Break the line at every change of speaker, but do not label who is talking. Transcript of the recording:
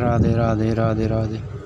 Radhe Radhe Radhe Radhe